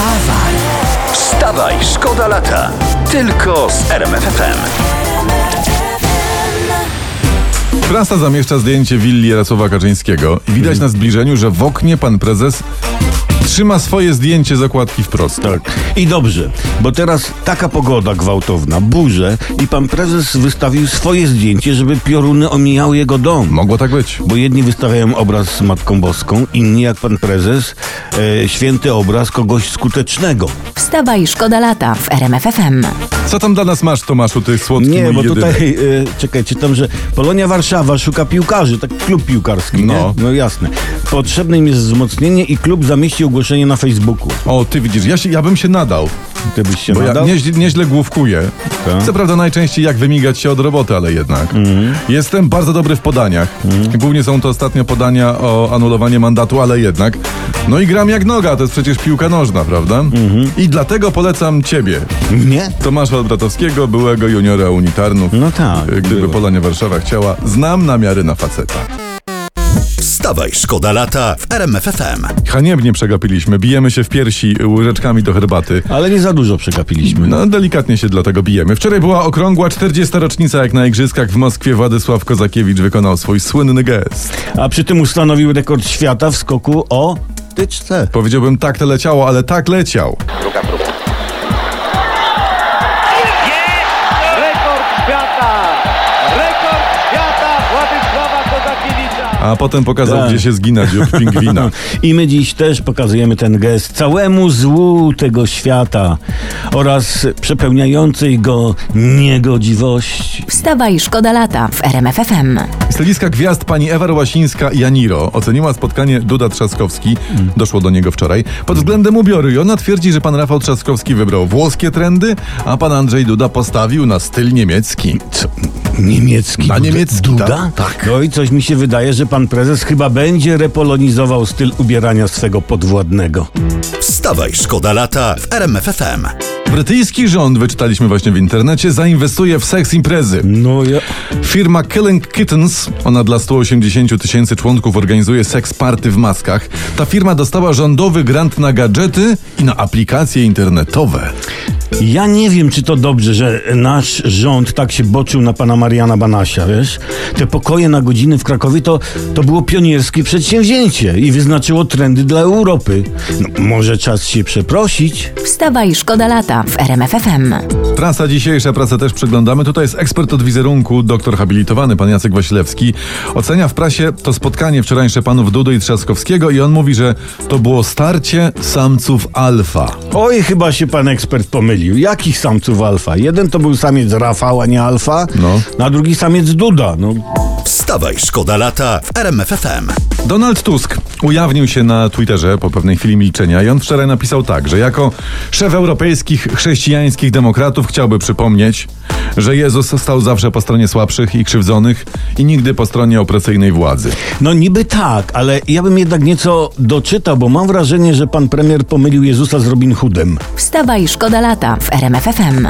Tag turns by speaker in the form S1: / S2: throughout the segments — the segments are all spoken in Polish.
S1: Wstawaj! Wstawaj, szkoda lata. Tylko z RMFFM.
S2: Prasa zamieszcza zdjęcie willi Jarosława Kaczyńskiego i widać na zbliżeniu, że w oknie pan prezes trzyma swoje zdjęcie z okładki wprost.
S3: Tak. I dobrze, bo teraz taka pogoda gwałtowna, burze i pan prezes wystawił swoje zdjęcie, żeby pioruny omijały jego dom.
S2: Mogło tak być.
S3: Bo jedni wystawiają obraz z Matką Boską, inni jak pan prezes, e, święty obraz kogoś skutecznego.
S4: Wstawaj, szkoda lata w RMFFM.
S2: Co tam dla nas masz, Tomaszu, ty słodki
S3: Nie, bo tutaj, e, czekaj, czytam, że Polonia Warszawa szuka piłkarzy, tak klub piłkarski,
S2: No.
S3: nie? No jasne. Potrzebne im jest wzmocnienie i klub zamieści ogłoszenie na Facebooku.
S2: O, ty widzisz, ja, się, ja bym się nadał,
S3: Ty byś się
S2: bo ja
S3: nadał?
S2: nieźle, nieźle główkuję.
S3: Tak.
S2: Co prawda najczęściej jak wymigać się od roboty, ale jednak.
S3: Mhm.
S2: Jestem bardzo dobry w podaniach. Głównie są to ostatnio podania o anulowanie mandatu, ale jednak. No i gram jak noga, to jest przecież piłka nożna, prawda?
S3: Mhm.
S2: I dlatego polecam ciebie.
S3: Nie?
S2: Tomasza Olbratowskiego, byłego juniora unitarnów.
S3: No tak,
S2: Gdyby
S3: było.
S2: Polonia Warszawa chciała, znam namiary na faceta.
S1: Wstawaj, szkoda lata w RMFFM.
S2: Haniebnie przegapiliśmy, bijemy się w piersi łyżeczkami do herbaty.
S3: Ale nie za dużo przegapiliśmy.
S2: No, delikatnie się dlatego bijemy. Wczoraj była okrągła 40. rocznica, jak na igrzyskach w Moskwie Władysław Kozakiewicz wykonał swój słynny gest.
S3: A przy tym ustanowił rekord świata w skoku o tyczce.
S2: Powiedziałbym, tak to leciało, ale tak leciał.
S5: Rekord
S2: A potem pokazał,
S3: Tak.
S2: gdzie się zgina dziób pingwina.
S3: I my dziś też pokazujemy ten gest całemu złu tego świata oraz przepełniającej go niegodziwości.
S4: Wstawaj, szkoda lata w RMFFM.
S2: Z lista gwiazd pani Ewa Łasińska Janiro oceniła spotkanie Duda Trzaskowski, doszło do niego wczoraj, pod względem ubioru i ona twierdzi, że pan Rafał Trzaskowski wybrał włoskie trendy, a pan Andrzej Duda postawił na styl niemiecki.
S3: Co? Niemiecki
S2: Na
S3: Duda?
S2: niemiecki,
S3: Duda?
S2: tak.
S3: No i coś mi się wydaje, że pan prezes chyba będzie repolonizował styl ubierania swego podwładnego.
S1: Wstawaj, szkoda lata w RMFFM.
S2: Brytyjski rząd, wyczytaliśmy właśnie w internecie, zainwestuje w seks imprezy.
S3: No ja...
S2: Firma Killing Kittens, ona dla 180 tysięcy członków organizuje seks party w maskach. Ta firma dostała rządowy grant na gadżety i na aplikacje internetowe.
S3: Ja nie wiem, czy to dobrze, że nasz rząd tak się boczył na pana Mariana Banasia, wiesz? Te pokoje na godziny w Krakowie to, to było pionierskie przedsięwzięcie i wyznaczyło trendy dla Europy. No, może czas się przeprosić?
S4: Wstawaj, szkoda lata w RMFFM.
S2: Trasa dzisiejsza, pracę też przeglądamy. Tutaj jest ekspert od wizerunku, doktor habilitowany, pan Jacek Wasilewski. Ocenia w prasie to spotkanie wczorajsze panów Dudy i Trzaskowskiego i on mówi, że to było starcie samców alfa.
S3: Oj, chyba się pan ekspert pomylił. Jakich samców alfa? Jeden to był samiec Rafał, a nie alfa,
S2: No.
S3: a drugi samiec Duda. No,
S1: Wstawaj, szkoda lata w RMFFM.
S2: Donald Tusk ujawnił się na Twitterze po pewnej chwili milczenia i on wczoraj napisał tak, że jako szef europejskich chrześcijańskich demokratów chciałby przypomnieć, że Jezus stał zawsze po stronie słabszych i krzywdzonych i nigdy po stronie opresyjnej władzy.
S3: no niby tak, ale ja bym jednak nieco doczytał, bo mam wrażenie, że pan premier pomylił Jezusa z Robin Hoodem.
S4: Wstawaj, szkoda lata w RMFFM.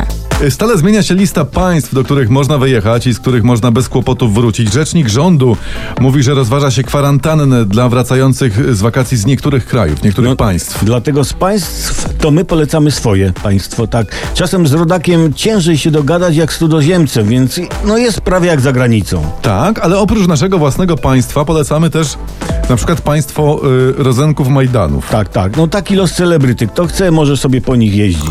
S2: Stale zmienia się lista państw, do których można wyjechać i z których można bez kłopotów wrócić. Rzecznik rządu mówi, że rozważa się kwarantannę dla wracających z wakacji z niektórych krajów, niektórych
S3: No,
S2: państw.
S3: Dlatego z państw to my polecamy swoje państwo, tak. Czasem z rodakiem ciężej się dogadać jak z cudzoziemcem, więc no jest prawie jak za granicą.
S2: Tak, ale oprócz naszego własnego państwa polecamy też na przykład państwo y, rozenków Majdanów.
S3: Tak, tak. No taki los celebryty. Kto chce, może sobie po nich jeździć.